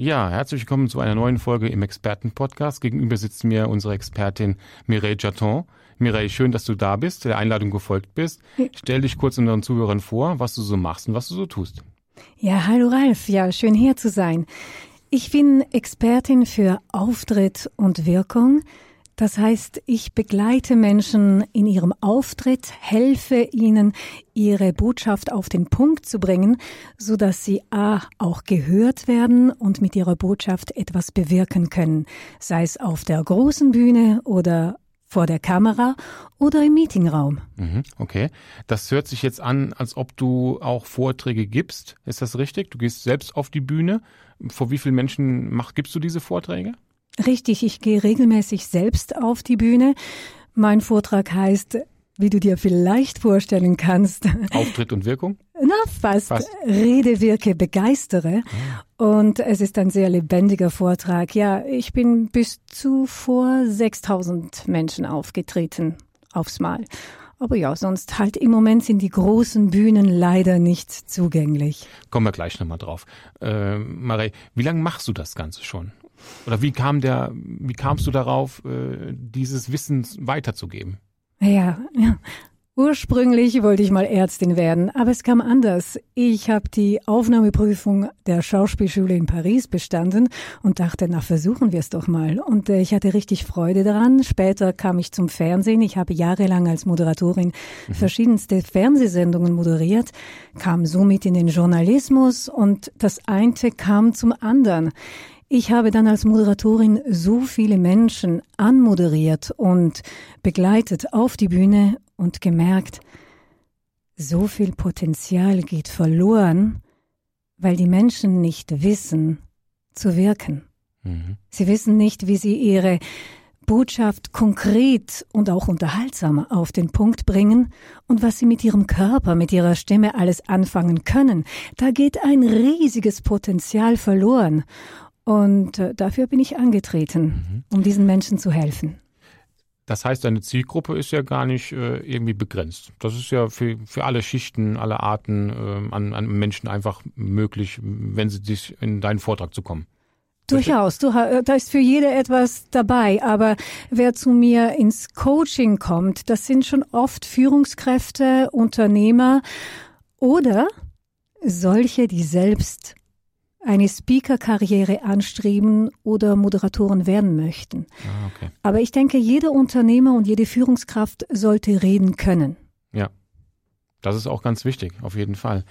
Ja, herzlich willkommen zu einer neuen Folge im Expertenpodcast. Gegenüber sitzt mir unsere Expertin Mireille Jaton. Mireille, schön, dass du da bist, der Einladung gefolgt bist. Stell dich kurz unseren Zuhörern vor, was du so machst und was du so tust. Ja, hallo Ralf. Ja, schön hier zu sein. Ich bin Expertin für Auftritt und Wirkung. Das heißt, ich begleite Menschen in ihrem Auftritt, helfe ihnen, ihre Botschaft auf den Punkt zu bringen, so dass sie A, auch gehört werden und mit ihrer Botschaft etwas bewirken können, sei es auf der großen Bühne oder vor der Kamera oder im Meetingraum. Mhm, okay. Das hört sich jetzt an, als ob du auch Vorträge gibst. Ist das richtig? Du gehst selbst auf die Bühne. Vor wie vielen Menschen mach, gibst du diese Vorträge? Richtig, ich gehe regelmäßig selbst auf die Bühne. Mein Vortrag heißt, wie du dir vielleicht vorstellen kannst. Auftritt und Wirkung? Na, fast. fast. Rede, wirke, begeistere. Ah. Und es ist ein sehr lebendiger Vortrag. Ja, ich bin bis zu vor 6000 Menschen aufgetreten aufs Mal. Aber ja, sonst halt im Moment sind die großen Bühnen leider nicht zugänglich. Kommen wir gleich nochmal drauf. Äh, Marie, wie lange machst du das Ganze schon? Oder wie kam der, wie kamst du darauf, äh, dieses Wissen weiterzugeben? Ja, ja. Ursprünglich wollte ich mal Ärztin werden, aber es kam anders. Ich habe die Aufnahmeprüfung der Schauspielschule in Paris bestanden und dachte, na versuchen wir es doch mal. Und äh, ich hatte richtig Freude daran. Später kam ich zum Fernsehen. Ich habe jahrelang als Moderatorin mhm. verschiedenste Fernsehsendungen moderiert, kam somit in den Journalismus und das eine kam zum anderen. Ich habe dann als Moderatorin so viele Menschen anmoderiert und begleitet auf die Bühne und gemerkt, so viel Potenzial geht verloren, weil die Menschen nicht wissen zu wirken. Mhm. Sie wissen nicht, wie sie ihre Botschaft konkret und auch unterhaltsam auf den Punkt bringen und was sie mit ihrem Körper, mit ihrer Stimme alles anfangen können. Da geht ein riesiges Potenzial verloren. Und äh, dafür bin ich angetreten, mhm. um diesen Menschen zu helfen. Das heißt, deine Zielgruppe ist ja gar nicht äh, irgendwie begrenzt. Das ist ja für, für alle Schichten, alle Arten äh, an, an Menschen einfach möglich, wenn sie sich in deinen Vortrag zu kommen. Durchaus, du, äh, da ist für jede etwas dabei. Aber wer zu mir ins Coaching kommt, das sind schon oft Führungskräfte, Unternehmer oder solche, die selbst eine Speaker-Karriere anstreben oder Moderatoren werden möchten. Ah, okay. Aber ich denke, jeder Unternehmer und jede Führungskraft sollte reden können. Ja, das ist auch ganz wichtig, auf jeden Fall.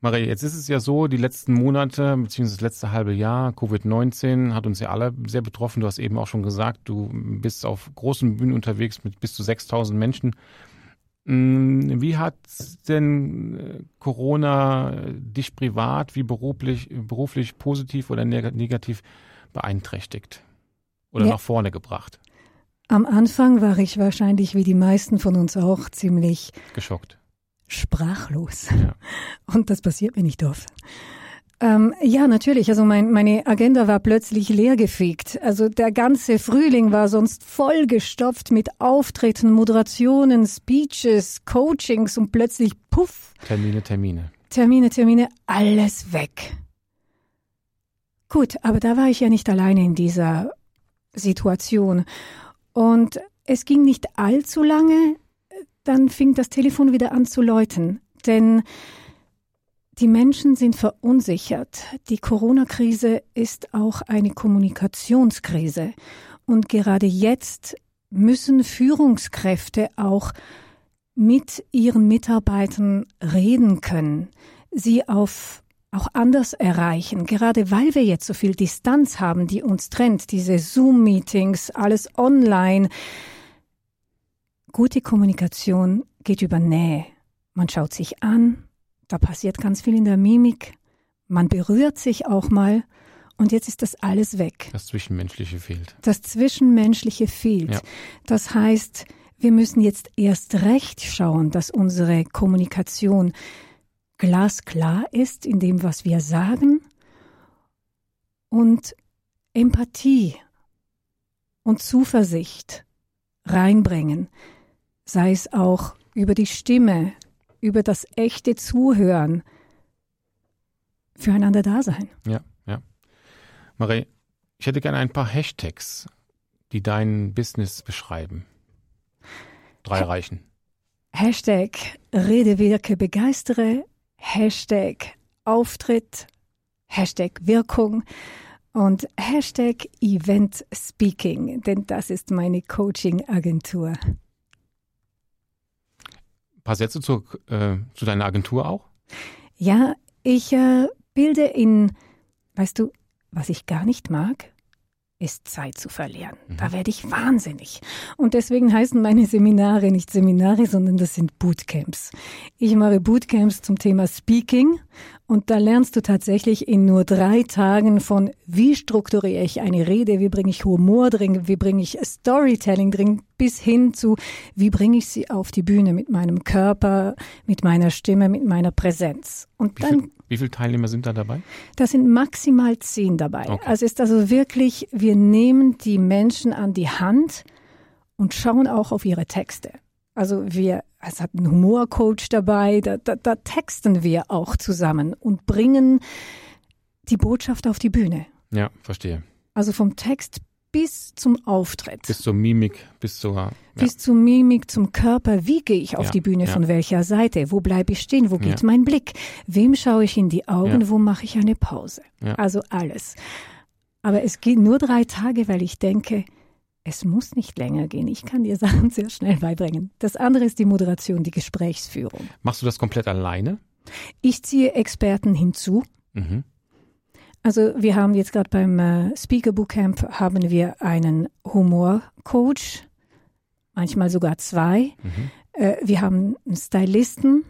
Marie, jetzt ist es ja so, die letzten Monate, beziehungsweise das letzte halbe Jahr, Covid-19 hat uns ja alle sehr betroffen. Du hast eben auch schon gesagt, du bist auf großen Bühnen unterwegs mit bis zu 6000 Menschen. Mm, wie hat denn äh, Corona dich privat wie beruflich, beruflich positiv oder negativ beeinträchtigt oder ja. nach vorne gebracht? Am Anfang war ich wahrscheinlich wie die meisten von uns auch ziemlich geschockt, sprachlos. Ja. Und das passiert mir nicht oft. Ähm, ja, natürlich. Also mein, meine Agenda war plötzlich leergefegt. Also der ganze Frühling war sonst vollgestopft mit Auftritten, Moderationen, Speeches, Coachings und plötzlich puff. Termine, Termine. Termine, Termine, alles weg. Gut, aber da war ich ja nicht alleine in dieser Situation. Und es ging nicht allzu lange, dann fing das Telefon wieder an zu läuten. Denn die Menschen sind verunsichert. Die Corona-Krise ist auch eine Kommunikationskrise. Und gerade jetzt müssen Führungskräfte auch mit ihren Mitarbeitern reden können, sie auf auch anders erreichen, gerade weil wir jetzt so viel Distanz haben, die uns trennt, diese Zoom-Meetings, alles online. Gute Kommunikation geht über Nähe. Man schaut sich an, da passiert ganz viel in der Mimik. Man berührt sich auch mal Und jetzt ist das alles weg. Das Zwischenmenschliche fehlt. Das Zwischenmenschliche fehlt. Ja. Das heißt, wir müssen jetzt erst recht schauen, dass unsere Kommunikation glasklar ist in dem, was wir sagen und Empathie und Zuversicht reinbringen, sei es auch über die Stimme, über das echte Zuhören, füreinander da sein. Ja, ja. Marie, ich hätte gerne ein paar Hashtags, die dein Business beschreiben. Drei reichen. Hashtag Rede, Wirke, Begeistere, Hashtag Auftritt, Hashtag Wirkung und Hashtag Event Speaking, denn das ist meine Coaching-Agentur. Paar Sätze zu, äh, zu deiner Agentur auch? Ja, ich äh, bilde in, weißt du, was ich gar nicht mag? ist Zeit zu verlieren. Mhm. Da werde ich wahnsinnig. Und deswegen heißen meine Seminare nicht Seminare, sondern das sind Bootcamps. Ich mache Bootcamps zum Thema Speaking und da lernst du tatsächlich in nur drei Tagen von, wie strukturiere ich eine Rede, wie bringe ich Humor drin, wie bringe ich Storytelling drin, bis hin zu, wie bringe ich sie auf die Bühne mit meinem Körper, mit meiner Stimme, mit meiner Präsenz. Und wie dann viel, wie viele Teilnehmer sind da dabei? Da sind maximal zehn dabei. Okay. Also ist also wirklich, wir nehmen die Menschen an die Hand und schauen auch auf ihre Texte. Also wir, es hat einen Humorcoach dabei, da, da, da texten wir auch zusammen und bringen die Botschaft auf die Bühne. Ja, verstehe. Also vom Text bis zum Auftritt. Bis zur Mimik, bis zur. Ja. Bis zur Mimik, zum Körper. Wie gehe ich auf Ja, die Bühne? ja. Von welcher Seite? Wo bleibe ich stehen? Wo geht mein Blick? Wem schaue ich in die Augen? Wo mache ich eine Pause? Also alles. Aber es geht nur drei Tage, weil ich denke, es muss nicht länger gehen. Ich kann dir Sachen sehr schnell beibringen. Das andere ist die Moderation, die Gesprächsführung. Machst du das komplett alleine? Ich ziehe Experten hinzu. Mhm. Also wir haben jetzt gerade beim äh, Speaker Bootcamp haben wir einen Humorcoach, manchmal sogar zwei. Mhm. Äh, wir haben einen Stylisten,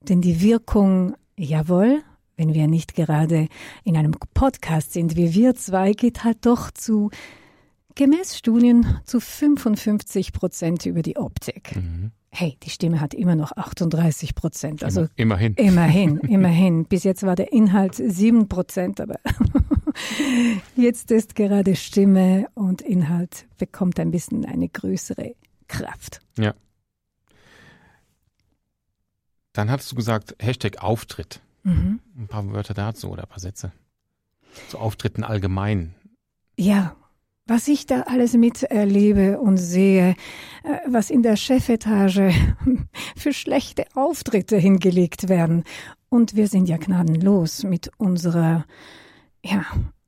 denn die Wirkung, jawohl, wenn wir nicht gerade in einem Podcast sind wie wir zwei, geht halt doch zu gemäß Studien zu 55 Prozent über die Optik. Mhm. Hey, die Stimme hat immer noch 38 Prozent. Also Immer, immerhin. Immerhin, immerhin. Bis jetzt war der Inhalt sieben Prozent, aber jetzt ist gerade Stimme und Inhalt bekommt ein bisschen eine größere Kraft. Ja. Dann hattest du gesagt, Hashtag Auftritt. Mhm. Ein paar Wörter dazu oder ein paar Sätze. Zu Auftritten allgemein. Ja, was ich da alles miterlebe und sehe, äh, was in der Chefetage für schlechte Auftritte hingelegt werden. Und wir sind ja gnadenlos mit unserer, ja,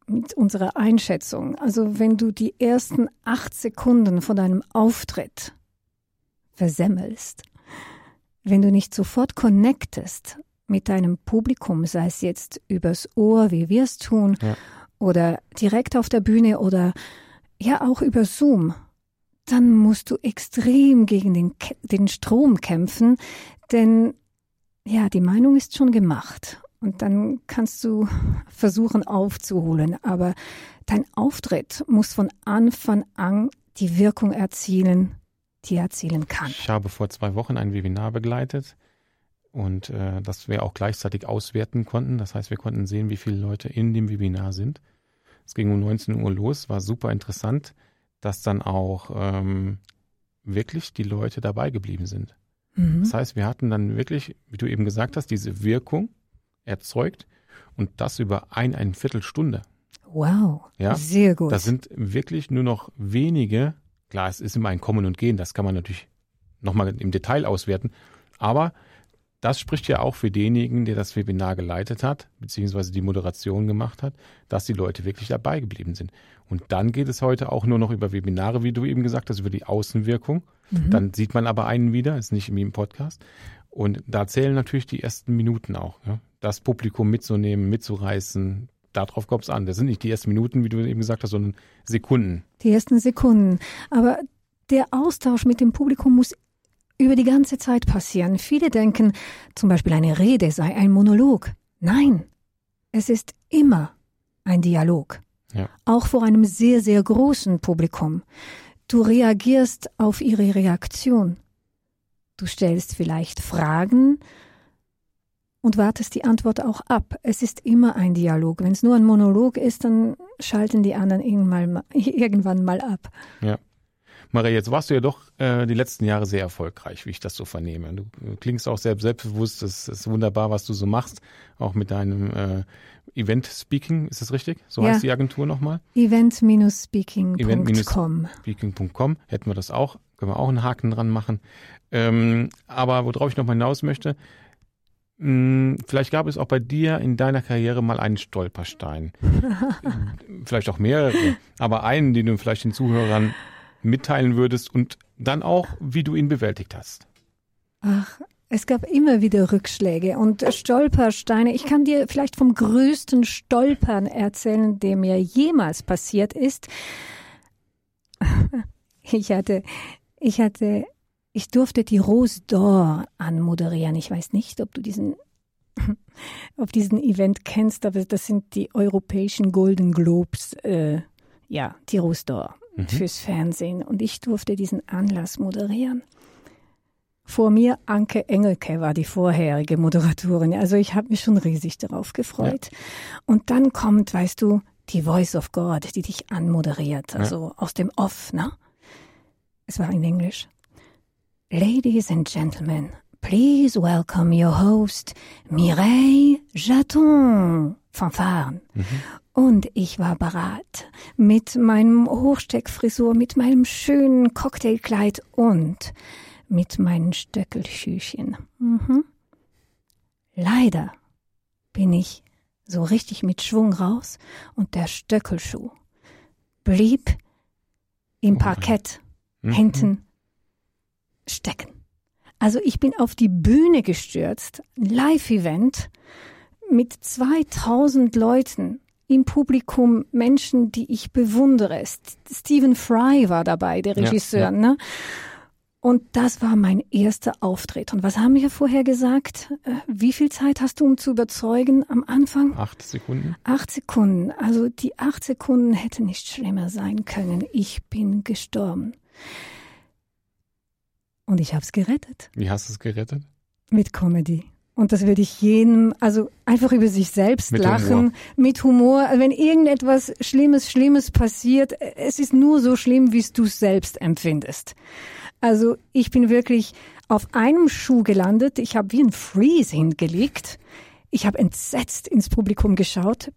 mit unserer Einschätzung. Also wenn du die ersten acht Sekunden von deinem Auftritt versemmelst, wenn du nicht sofort connectest mit deinem Publikum, sei es jetzt übers Ohr, wie wir es tun, Ja. oder direkt auf der Bühne oder ja auch über Zoom, dann musst du extrem gegen den, den Strom kämpfen, denn ja, die Meinung ist schon gemacht. Und dann kannst du versuchen aufzuholen, aber dein Auftritt muss von Anfang an die Wirkung erzielen, die er erzielen kann. Ich habe vor zwei Wochen ein Webinar begleitet und äh, das wir auch gleichzeitig auswerten konnten. Das heißt, wir konnten sehen, wie viele Leute in dem Webinar sind. Es ging um 19 Uhr los, war super interessant, dass dann auch ähm, wirklich die Leute dabei geblieben sind. Mhm. Das heißt, wir hatten dann wirklich, wie du eben gesagt hast, diese Wirkung erzeugt und das über ein, eine Viertelstunde. Wow, Ja, sehr gut. Das sind wirklich nur noch wenige. Klar, es ist immer ein Kommen und Gehen, das kann man natürlich nochmal im Detail auswerten. Aber das spricht ja auch für denjenigen, der das Webinar geleitet hat, beziehungsweise die Moderation gemacht hat, dass die Leute wirklich dabei geblieben sind. Und dann geht es heute auch nur noch über Webinare, wie du eben gesagt hast, über die Außenwirkung. Mhm. Dann sieht man aber einen wieder, ist nicht wie im Podcast. Und da zählen natürlich die ersten Minuten auch. Ja? Das Publikum mitzunehmen, mitzureißen, darauf kommt es an. Das sind nicht die ersten Minuten, wie du eben gesagt hast, sondern Sekunden. Die ersten Sekunden. Aber der Austausch mit dem Publikum muss über die ganze Zeit passieren. Viele denken, zum Beispiel eine Rede sei ein Monolog. Nein, es ist immer ein Dialog. Ja. Auch vor einem sehr, sehr großen Publikum. Du reagierst auf ihre Reaktion. Du stellst vielleicht Fragen und wartest die Antwort auch ab. Es ist immer ein Dialog. Wenn es nur ein Monolog ist, dann schalten die anderen irgendwann mal ab. Ja. Maria, jetzt warst du ja doch äh, die letzten Jahre sehr erfolgreich, wie ich das so vernehme. Du, klingst auch sehr selbstbewusst, es ist wunderbar, was du so machst, auch mit deinem äh, Event Speaking, ist das richtig? So Ja. heißt die Agentur nochmal? Event-speaking.com. Event-speaking.com hätten wir das auch, können wir auch einen Haken dran machen. Ähm, aber worauf ich nochmal hinaus möchte, mh, vielleicht gab es auch bei dir in deiner Karriere mal einen Stolperstein. vielleicht auch mehrere, aber einen, den du vielleicht den Zuhörern mitteilen würdest und dann auch, wie du ihn bewältigt hast. Ach, es gab immer wieder Rückschläge und Stolpersteine. Ich kann dir vielleicht vom größten Stolpern erzählen, der mir jemals passiert ist. Ich hatte, ich hatte, ich durfte die Rose d'Or anmoderieren. Ich weiß nicht, ob du diesen, ob diesen Event kennst, aber das sind die europäischen Golden Globes, äh, ja, die Rose d'Or fürs Fernsehen. Und ich durfte diesen Anlass moderieren. Vor mir Anke Engelke war die vorherige Moderatorin. Also ich habe mich schon riesig darauf gefreut. Und dann kommt, weißt du, die Voice of God, die dich anmoderiert, also aus dem Off, ne? Es war in Englisch. Ladies and Gentlemen, please welcome your host Mireille Jaton. Fanfaren. Und ich war parat mit meinem Hochsteckfrisur, mit meinem schönen Cocktailkleid und mit meinen Stöckelschüchen. Mhm. Leider bin ich so richtig mit Schwung raus und der Stöckelschuh blieb im Oh. Parkett Mhm. hinten stecken. Also ich bin auf die Bühne gestürzt, Live-Event mit 2000 Leuten im Publikum, Menschen, die ich bewundere. St- Stephen Fry war dabei, der Ja, Regisseur, ja. ne? Und das war mein erster Auftritt. Und was haben wir vorher gesagt? Äh, Wie viel Zeit hast du, um zu überzeugen am Anfang? Acht Sekunden. Acht Sekunden. Also die acht Sekunden hätten nicht schlimmer sein können. Ich bin gestorben. Und ich habe es gerettet Wie hast du es gerettet? mit Comedy. Und das würde ich jedem, also einfach über sich selbst Mit lachen, Humor. mit Humor. Wenn irgendetwas Schlimmes, Schlimmes passiert, es ist nur so schlimm, wie es du selbst empfindest. Also ich bin wirklich auf einem Schuh gelandet. Ich habe wie ein Freeze hingelegt. Ich habe entsetzt ins Publikum geschaut,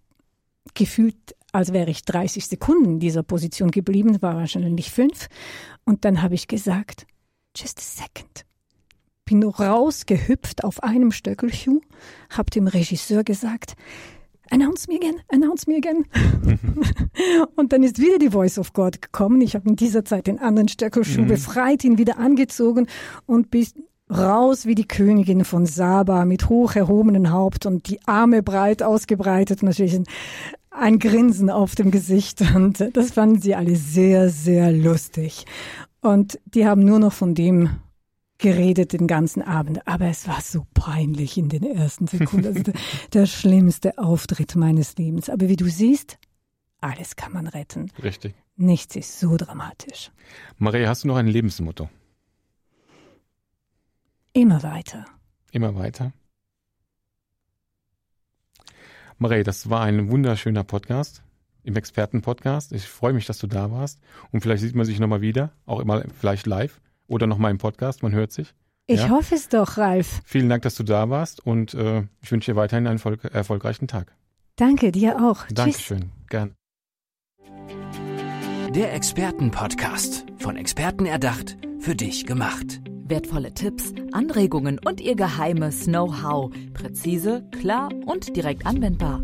gefühlt, als wäre ich 30 Sekunden in dieser Position geblieben, war wahrscheinlich fünf. Und dann habe ich gesagt, just a second bin rausgehüpft auf einem Stöckelschuh, hab dem Regisseur gesagt, announce me again, announce me again. und dann ist wieder die Voice of God gekommen. Ich habe in dieser Zeit den anderen Stöckelschuh befreit, ihn wieder angezogen und bis raus wie die Königin von Saba mit hoch erhobenem Haupt und die Arme breit ausgebreitet, natürlich ein, ein Grinsen auf dem Gesicht. Und das fanden sie alle sehr, sehr lustig. Und die haben nur noch von dem geredet den ganzen Abend, aber es war so peinlich in den ersten Sekunden. Also der, der schlimmste Auftritt meines Lebens. Aber wie du siehst, alles kann man retten. Richtig. Nichts ist so dramatisch. Maria, hast du noch ein Lebensmotto? Immer weiter. Immer weiter. Maria, das war ein wunderschöner Podcast im Expertenpodcast. Ich freue mich, dass du da warst. Und vielleicht sieht man sich nochmal wieder, auch immer vielleicht live oder nochmal im Podcast. Man hört sich. Ich Ja. hoffe es doch, Ralf. Vielen Dank, dass du da warst und äh, ich wünsche dir weiterhin einen erfolg erfolgreichen Tag. Danke dir auch. Tschüss. Dankeschön. Gern. Der Expertenpodcast. Von Experten erdacht, für dich gemacht. Wertvolle Tipps, Anregungen und ihr geheimes Know-how. Präzise, klar und direkt anwendbar.